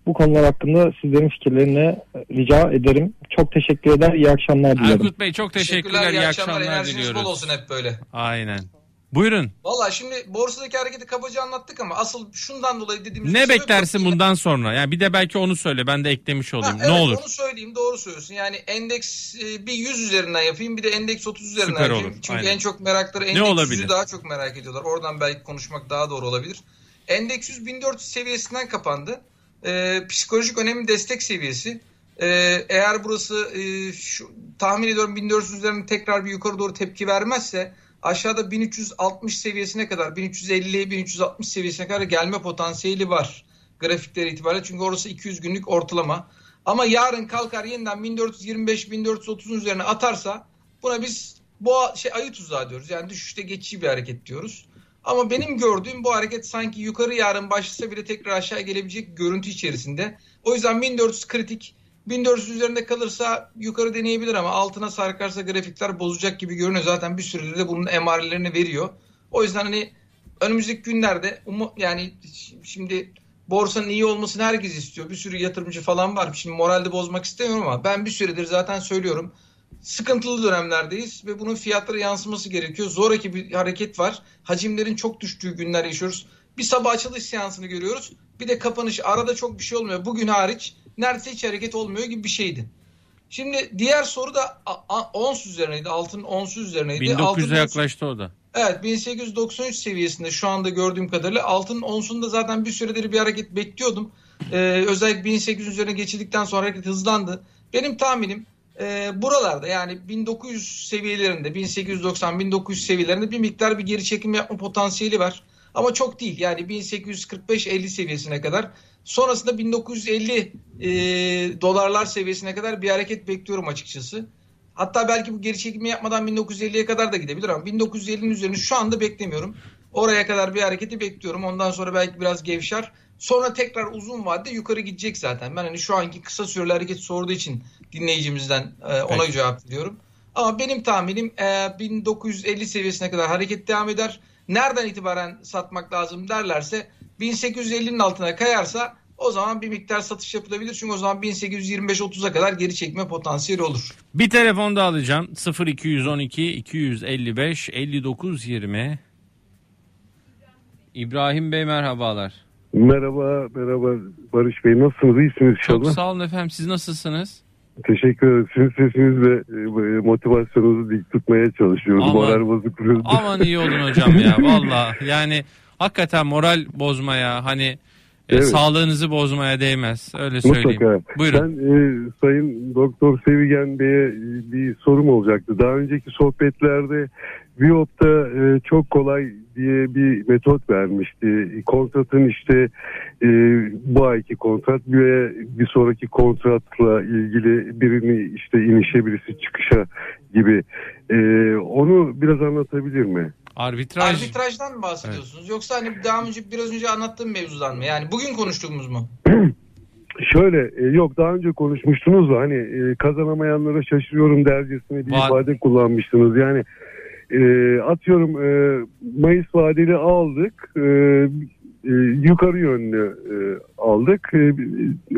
Bu konular hakkında sizlerin fikirlerini rica ederim. Çok teşekkür eder. İyi akşamlar dilerim.
Erkut Bey çok teşekkürler, iyi akşamlar,
Enerjiniz
diliyoruz.
bol olsun hep böyle.
Aynen. Buyurun.
Valla şimdi borsadaki hareketi kabaca anlattık ama asıl şundan dolayı dediğimiz
Ne
sebep
beklersin
yok.
bundan sonra? Yani bir de belki onu söyle ben de eklemiş
Ha,
olayım.
evet,
ne olur?
Onu söyleyeyim doğru söylüyorsun. Yani endeks e, bir 100 üzerinden yapayım bir de endeks 30 üzerinden
Süper
yapayım.
olur,
Çünkü
aynen.
en çok merakları endeks
olabilir?
100'ü daha çok merak ediyorlar. Oradan belki konuşmak daha doğru olabilir. Endeks 100 1400 seviyesinden kapandı. Ee, psikolojik önemli destek seviyesi. Ee, eğer burası e, şu, tahmin ediyorum 1400 üzerinde tekrar bir yukarı doğru tepki vermezse aşağıda 1360 seviyesine kadar 1350-1360 seviyesine kadar gelme potansiyeli var grafikler itibariyle. Çünkü orası 200 günlük ortalama. Ama yarın kalkar yeniden 1425-1430'un üzerine atarsa buna biz boğa şey ayı tuzağı diyoruz. Yani düşüşte geçici bir hareket diyoruz. Ama benim gördüğüm bu hareket sanki yukarı yarın başlasa bile tekrar aşağı gelebilecek görüntü içerisinde. O yüzden 1400 kritik. 1400 üzerinde kalırsa yukarı deneyebilir ama altına sarkarsa grafikler bozacak gibi görünüyor. Zaten bir süredir de bunun emarelerini veriyor. O yüzden hani önümüzdeki günlerde yani şimdi borsanın iyi olmasını herkes istiyor. Bir sürü yatırımcı falan var. Şimdi moralde bozmak istemiyorum ama ben bir süredir zaten söylüyorum. Sıkıntılı dönemlerdeyiz ve bunun fiyatlara yansıması gerekiyor. Zoraki bir hareket var. Hacimlerin çok düştüğü günler yaşıyoruz. Bir sabah açılış seansını görüyoruz. Bir de kapanış. Arada çok bir şey olmuyor. Bugün hariç neredeyse hiç hareket olmuyor gibi bir şeydi. Şimdi diğer soru da ons üzerineydi. Altın ons üzerineydi.
1900'e
Altın ons-
yaklaştı o da.
Evet 1893 seviyesinde şu anda gördüğüm kadarıyla altın onsunda zaten bir süredir bir hareket bekliyordum. Ee, özellikle 1800 üzerine geçildikten sonra hareket hızlandı. Benim tahminim e, buralarda yani 1900 seviyelerinde 1890-1900 seviyelerinde bir miktar bir geri çekim yapma potansiyeli var. Ama çok değil yani 1845-50 seviyesine kadar. Sonrasında 1950 e, dolarlar seviyesine kadar bir hareket bekliyorum açıkçası. Hatta belki bu geri çekimi yapmadan 1950'ye kadar da gidebilir ama 1950'nin üzerine şu anda beklemiyorum. Oraya kadar bir hareketi bekliyorum. Ondan sonra belki biraz gevşer. Sonra tekrar uzun vadede yukarı gidecek zaten. Ben hani şu anki kısa süreli hareket sorduğu için dinleyicimizden e, ona
Peki.
cevap veriyorum. Ama benim tahminim e, 1950 seviyesine kadar hareket devam eder. Nereden itibaren satmak lazım derlerse 1850'nin altına kayarsa o zaman bir miktar satış yapılabilir. Çünkü o zaman 1825-30'a kadar geri çekme potansiyeli olur.
Bir telefon da alacağım. 0212 255 59 20. İbrahim Bey merhabalar.
Merhaba, merhaba Barış Bey. Nasılsınız? İyisiniz
Çok
inşallah.
sağ olun efendim. Siz nasılsınız?
Teşekkür ederim. Sizin sesinizle e, motivasyonunuzu dik tutmaya çalışıyoruz.
Aman.
Moral bozukluğu.
Aman iyi olun hocam ya. Valla yani hakikaten moral bozmaya hani e,
Evet.
sağlığınızı bozmaya değmez. Öyle söyleyeyim.
Mutlaka.
Buyurun.
Ben e, Sayın Doktor Sevigen Bey'e e, bir sorum olacaktı. Daha önceki sohbetlerde Viop'ta e, çok kolay diye bir metot vermişti. Kontratın işte e, bu ayki kontrat ve bir sonraki kontratla ilgili birini işte inişe birisi çıkışa gibi. E, onu biraz anlatabilir mi?
Arbitraj.
Arbitrajdan mı bahsediyorsunuz? Yoksa hani daha önce biraz önce anlattığım mevzudan mı? Yani bugün konuştuğumuz mu?
Şöyle e, yok daha önce konuşmuştunuz da hani e, kazanamayanlara şaşırıyorum dercesine bir
Va-
ifade kullanmıştınız. Yani e, atıyorum e, Mayıs vadeli aldık e, e, yukarı yönlü e, aldık. E,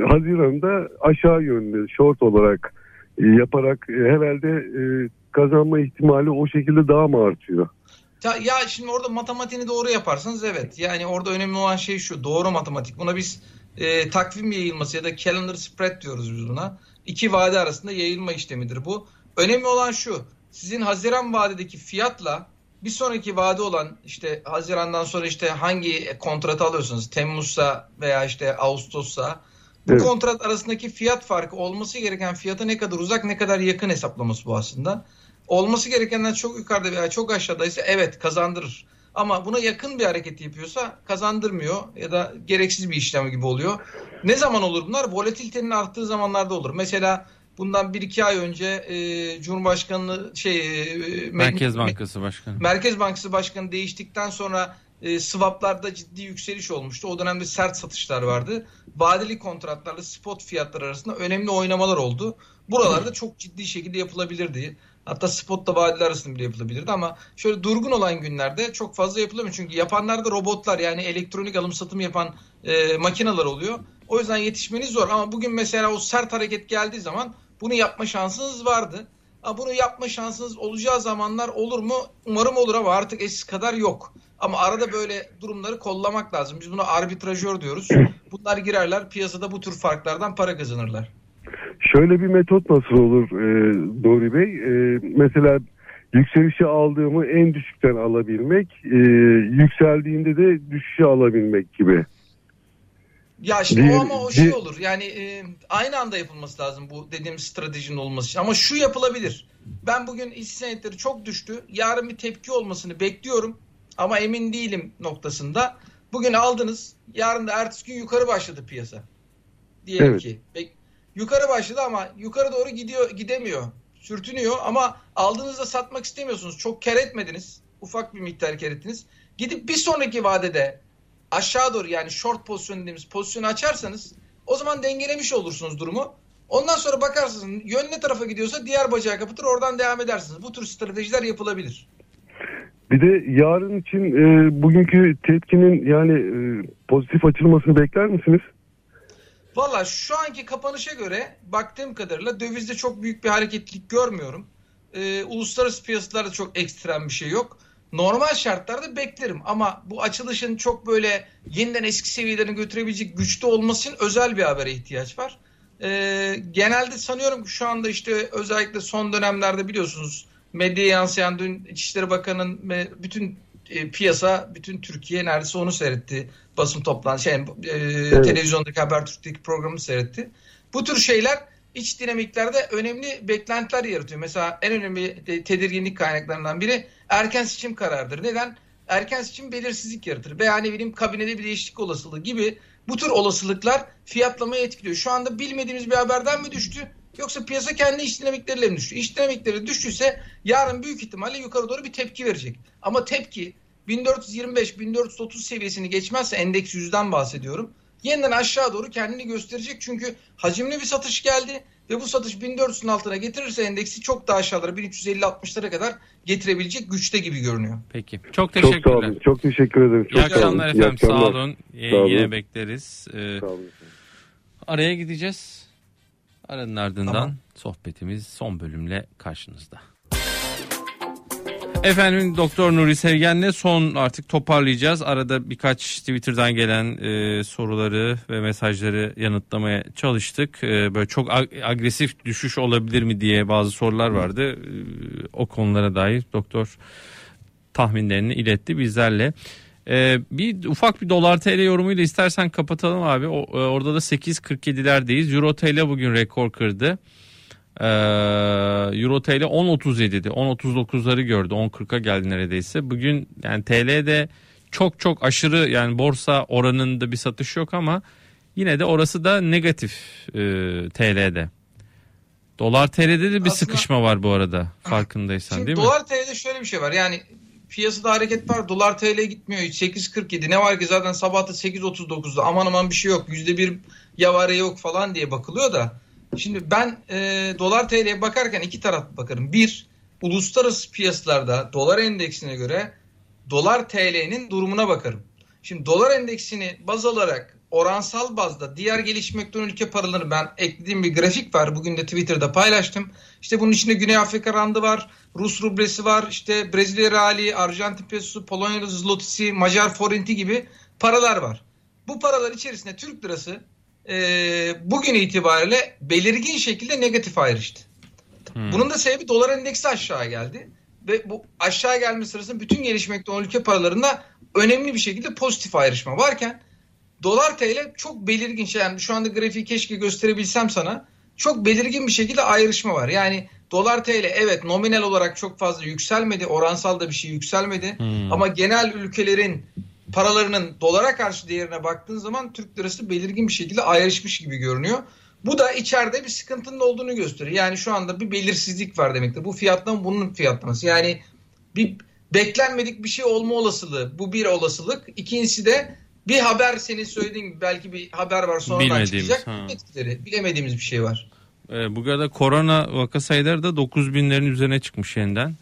Haziran'da aşağı yönlü short olarak e, yaparak e, herhalde e, kazanma ihtimali o şekilde daha mı artıyor?
Ya, ya şimdi orada matematiğini doğru yaparsanız evet. Yani orada önemli olan şey şu. Doğru matematik. Buna biz e, takvim yayılması ya da calendar spread diyoruz biz buna. İki vade arasında yayılma işlemidir bu. Önemli olan şu. Sizin Haziran vadedeki fiyatla bir sonraki vade olan işte Haziran'dan sonra işte hangi kontratı alıyorsunuz? Temmuz'sa veya işte Ağustos'sa bu
Evet.
kontrat arasındaki fiyat farkı olması gereken fiyata ne kadar uzak ne kadar yakın hesaplaması bu aslında. Olması gerekenden çok yukarıda veya çok aşağıdaysa evet kazandırır. Ama buna yakın bir hareket yapıyorsa kazandırmıyor ya da gereksiz bir işlem gibi oluyor. Ne zaman olur bunlar? Volatilitenin arttığı zamanlarda olur. Mesela bundan 1-2 ay önce e, Cumhurbaşkanlığı şey e,
Merkez
Me-
Bankası Başkanı.
Merkez Bankası Başkanı değiştikten sonra e, swaplarda ciddi yükseliş olmuştu. O dönemde sert satışlar vardı. Vadeli kontratlarla spot fiyatlar arasında önemli oynamalar oldu. Buralarda çok ciddi şekilde yapılabilirdi. Hatta spotla vadeli arasında bile yapılabilirdi ama şöyle durgun olan günlerde çok fazla yapılamıyor. Çünkü yapanlar da robotlar yani elektronik alım satım yapan e, makineler oluyor. O yüzden yetişmeniz zor ama bugün mesela o sert hareket geldiği zaman bunu yapma şansınız vardı. Ha, bunu yapma şansınız olacağı zamanlar olur mu? Umarım olur ama artık eskisi kadar yok. Ama arada böyle durumları kollamak lazım. Biz buna arbitrajör diyoruz. Bunlar girerler piyasada bu tür farklardan para kazanırlar.
Şöyle bir metot nasıl olur e, Nuri Bey? E, mesela yükselişi aldığımı en düşükten alabilmek, e, yükseldiğinde de düşüşü alabilmek gibi.
Ya işte
Bir-
o ama o şey
bir-
olur. Yani e, aynı anda yapılması lazım bu dediğim stratejinin olması için. Ama şu yapılabilir. Ben bugün hisse senetleri çok düştü. Yarın bir tepki olmasını bekliyorum. Ama emin değilim noktasında. Bugün aldınız. Yarın da ertesi gün yukarı başladı piyasa. Diyelim
Evet.
ki. Bek- yukarı başladı ama yukarı doğru gidiyor gidemiyor. Sürtünüyor ama aldığınızda satmak istemiyorsunuz. Çok kar etmediniz. Ufak bir miktar kar ettiniz. Gidip bir sonraki vadede aşağı doğru yani short pozisyon dediğimiz pozisyonu açarsanız o zaman dengelemiş olursunuz durumu. Ondan sonra bakarsınız yön ne tarafa gidiyorsa diğer bacağı kapatır oradan devam edersiniz. Bu tür stratejiler yapılabilir.
Bir de yarın için e, bugünkü tepkinin yani e, pozitif açılmasını bekler misiniz?
Valla şu anki kapanışa göre baktığım kadarıyla dövizde çok büyük bir hareketlilik görmüyorum. Ee, uluslararası piyasalarda çok ekstrem bir şey yok. Normal şartlarda beklerim ama bu açılışın çok böyle yeniden eski seviyelerine götürebilecek güçte olması için özel bir habere ihtiyaç var. Ee, genelde sanıyorum ki şu anda işte özellikle son dönemlerde biliyorsunuz medyaya yansıyan dün İçişleri Bakanı'nın bütün e, piyasa, bütün Türkiye neredeyse onu seyretti. Basın toplantısı, şey, e, televizyondaki Habertürk'teki programı seyretti. Bu tür şeyler iç dinamiklerde önemli beklentiler yaratıyor. Mesela en önemli de- tedirginlik kaynaklarından biri erken seçim kararıdır. Neden? Erken seçim belirsizlik yaratır. Veya ne bileyim kabinede bir değişiklik olasılığı gibi bu tür olasılıklar fiyatlamayı etkiliyor. Şu anda bilmediğimiz bir haberden mi düştü? Yoksa piyasa kendi iç dinamikleriyle mi düştü? İç dinamikleri düştüyse yarın büyük ihtimalle yukarı doğru bir tepki verecek. Ama tepki 1425-1430 seviyesini geçmezse endeks yüzden bahsediyorum. Yeniden aşağı doğru kendini gösterecek. Çünkü hacimli bir satış geldi ve bu satış 1400'ün altına getirirse endeksi çok daha aşağılara 1350-60'lara kadar getirebilecek güçte gibi görünüyor.
Peki. Çok
Çok sağ
teşekkürler.
olun. Çok teşekkür ederim. Çok
İyi
sağ olun.
akşamlar
İyi
efendim. Sağ
akşamlar.
olun. Ee,
Sağ olun.
Yine bekleriz. Ee,
Sağ olun.
araya gideceğiz. Aranın ardından
Tamam.
sohbetimiz son bölümle karşınızda. Efendim Doktor Nuri Sevgen'le son artık toparlayacağız. Arada birkaç Twitter'dan gelen e, soruları ve mesajları yanıtlamaya çalıştık. E, böyle çok ag- agresif düşüş olabilir mi diye bazı sorular vardı. E, o konulara dair doktor tahminlerini iletti bizlerle. Ee, bir ufak bir dolar TL yorumuyla istersen kapatalım abi. O, e, orada da 8.47'lerdeyiz. Euro TL bugün rekor kırdı. Ee, Euro TL 10.37'di. 10.39'ları gördü. 10.40'a geldi neredeyse. Bugün yani TL'de çok çok aşırı yani borsa oranında bir satış yok ama yine de orası da negatif e, TL'de. Dolar TL'de de bir
Aslında-
sıkışma var bu arada farkındaysan
Şimdi
değil mi?
dolar TL'de şöyle bir şey var. Yani piyasada hareket var. Dolar TL gitmiyor. hiç. 8.47 ne var ki zaten sabahta 8.39'da aman aman bir şey yok. %1 yavare yok falan diye bakılıyor da. Şimdi ben e, dolar TL'ye bakarken iki taraf bakarım. Bir, uluslararası piyasalarda dolar endeksine göre dolar TL'nin durumuna bakarım. Şimdi dolar endeksini baz alarak oransal bazda diğer gelişmekte olan ülke paralarını ben eklediğim bir grafik var. Bugün de Twitter'da paylaştım. İşte bunun içinde Güney Afrika randı var, Rus rublesi var, işte Brezilya reali, Arjantin pesosu, Polonya zlotisi, Macar forinti gibi paralar var. Bu paralar içerisinde Türk lirası e, bugün itibariyle belirgin şekilde negatif ayrıştı.
Hmm.
Bunun da sebebi dolar endeksi aşağı geldi. ve bu aşağı gelme sırasında bütün gelişmekte olan ülke paralarında önemli bir şekilde pozitif ayrışma varken dolar TL çok belirgin şey yani şu anda grafiği keşke gösterebilsem sana çok belirgin bir şekilde ayrışma var. Yani dolar TL evet nominal olarak çok fazla yükselmedi oransal da bir şey yükselmedi
Hmm.
ama genel ülkelerin paralarının dolara karşı değerine baktığın zaman Türk lirası belirgin bir şekilde ayrışmış gibi görünüyor. Bu da içeride bir sıkıntının olduğunu gösteriyor. Yani şu anda bir belirsizlik var demektir. Bu fiyatlama bunun fiyatlaması. Yani bir beklenmedik bir şey olma olasılığı. Bu bir olasılık. İkincisi de bir haber senin söylediğin gibi belki bir haber var sonradan çıkacak.
ha.
Etkileri, bilemediğimiz bir şey var.
Ee, bu kadar korona vaka sayıları da 9000'lerin üzerine çıkmış yeniden.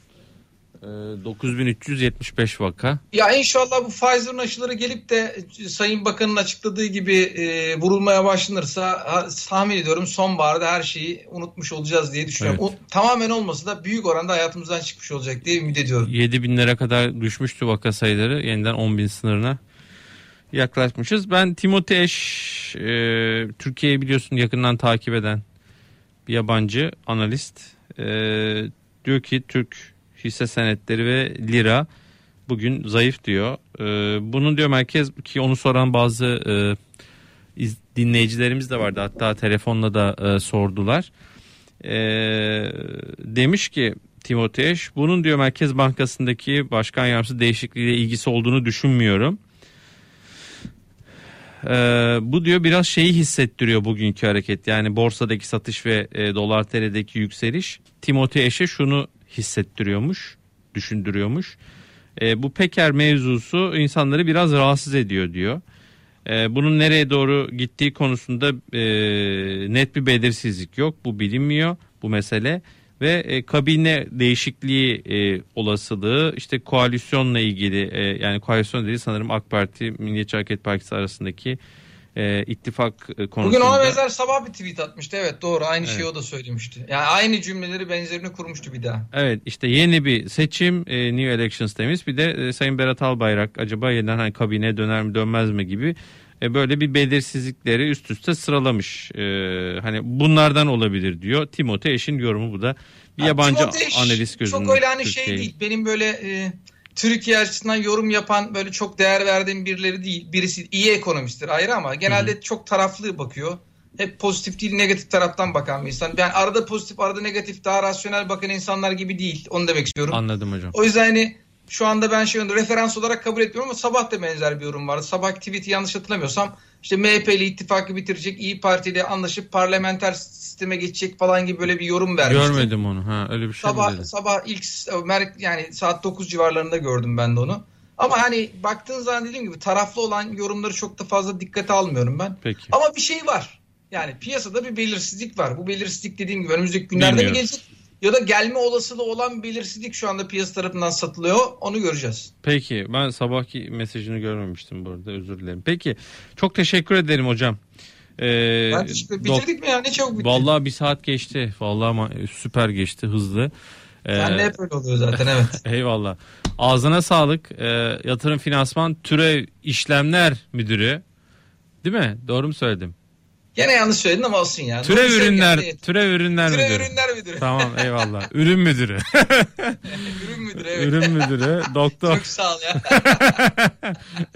Ee, 9375 vaka.
Ya inşallah bu Pfizer'ın aşıları gelip de Sayın Bakan'ın açıkladığı gibi e, vurulmaya başlanırsa tahmin ediyorum sonbaharda her şeyi unutmuş olacağız diye düşünüyorum.
Evet.
O, tamamen olmasa da büyük oranda hayatımızdan çıkmış olacak diye ümit ediyorum.
7000'lere kadar düşmüştü vaka sayıları. Yeniden 10.000 sınırına yaklaşmışız. Ben Timothy Eş, e, Türkiye'yi biliyorsun yakından takip eden bir yabancı analist. E, diyor ki Türk hisse senetleri ve lira bugün zayıf diyor. E, bunu diyor merkez ki onu soran bazı e, iz- dinleyicilerimiz de vardı. Hatta telefonla da e, sordular. E, demiş ki Timothy Eş, bunun diyor Merkez Bankası'ndaki başkan yardımcısı değişikliğiyle ilgisi olduğunu düşünmüyorum. Ee, bu diyor biraz şeyi hissettiriyor bugünkü hareket. Yani borsadaki satış ve e, dolar TL'deki yükseliş. Timothy Eş'e şunu hissettiriyormuş, düşündürüyormuş. E, bu Peker mevzusu insanları biraz rahatsız ediyor diyor. E, bunun nereye doğru gittiği konusunda e, net bir belirsizlik yok. Bu bilinmiyor bu mesele ve e, kabine değişikliği e, olasılığı işte koalisyonla ilgili e, yani koalisyon değil sanırım AK Parti Milliyetçi Hareket Partisi arasındaki e, ittifak e, konusunda.
Bugün ona benzer sabah bir tweet atmıştı. Evet doğru aynı şeyi
Evet.
o da söylemişti. Yani aynı cümleleri benzerini kurmuştu bir daha.
Evet işte yeni bir seçim e, New Elections demiş bir de e, Sayın Berat Albayrak acaba yeniden hani kabine döner mi dönmez mi gibi e, böyle bir belirsizlikleri üst üste sıralamış. E, hani bunlardan olabilir diyor. Timothy Eş'in yorumu bu da. Bir
Ya
yabancı
Timothy Eş
analist gözünden.
Çok öyle hani şey
Türkiye'yi-
değil. Benim böyle e, Türkiye açısından yorum yapan böyle çok değer verdiğim birileri değil. Birisi iyi ekonomisttir ayrı ama genelde çok taraflı bakıyor. Hep pozitif değil negatif taraftan bakan bir insan. Yani arada pozitif arada negatif daha rasyonel bakan insanlar gibi değil. Onu demek istiyorum.
Anladım hocam.
O yüzden hani şu anda ben şey referans olarak kabul etmiyorum ama sabah da benzer bir yorum vardı. Sabah tweet'i yanlış hatırlamıyorsam işte MHP ile ittifakı bitirecek, İyi Parti ile anlaşıp parlamenter sisteme geçecek falan gibi böyle bir yorum vermişti.
Görmedim onu. Ha öyle bir şey mi
Sabah
dedi?
sabah ilk yani saat 9 civarlarında gördüm ben de onu. Ama hani baktığın zaman dediğim gibi taraflı olan yorumları çok da fazla dikkate almıyorum ben.
Peki.
Ama bir şey var. Yani piyasada bir belirsizlik var. Bu belirsizlik dediğim gibi önümüzdeki günlerde mi gelecek? Ya da gelme olasılığı olan belirsizlik şu anda piyasa tarafından satılıyor. Onu göreceğiz.
Peki ben sabahki mesajını görmemiştim bu arada özür dilerim. Peki çok teşekkür ederim hocam. Ee,
Ben teşekkür- bitirdik mi ya? Ne çabuk bitti.
Vallahi bir saat geçti. Vallahi ama süper geçti hızlı. Ee,
Sen hep öyle oluyor zaten evet.
Eyvallah. Ağzına sağlık. Ee, yatırım Finansman Türev İşlemler Müdürü. Değil mi? Doğru mu söyledim?
Gene yanlış söyledin ama olsun ya.
Türev
Sevgen
ürünler, türev ürünler
Türev
müdürü.
ürünler müdürü.
Tamam eyvallah. Ürün müdürü.
Ürün müdürü evet.
ürün müdürü. Doktor.
Çok sağ ol ya.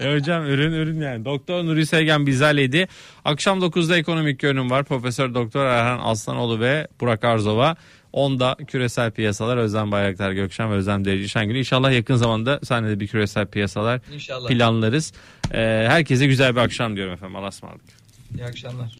E hocam ürün ürün yani. Doktor Nuri Sevgen Bizaleydi. Akşam 9'da ekonomik görünüm var. Profesör Doktor Erhan Aslanoğlu ve Burak Arzova. 10'da küresel piyasalar Özlem Bayraktar Gökşen ve Özlem Derici Şengül. İnşallah yakın zamanda sahnede bir küresel piyasalar
İnşallah.
planlarız. Ee, herkese güzel bir akşam diyorum efendim. Allah'a ısmarladık.
İyi akşamlar.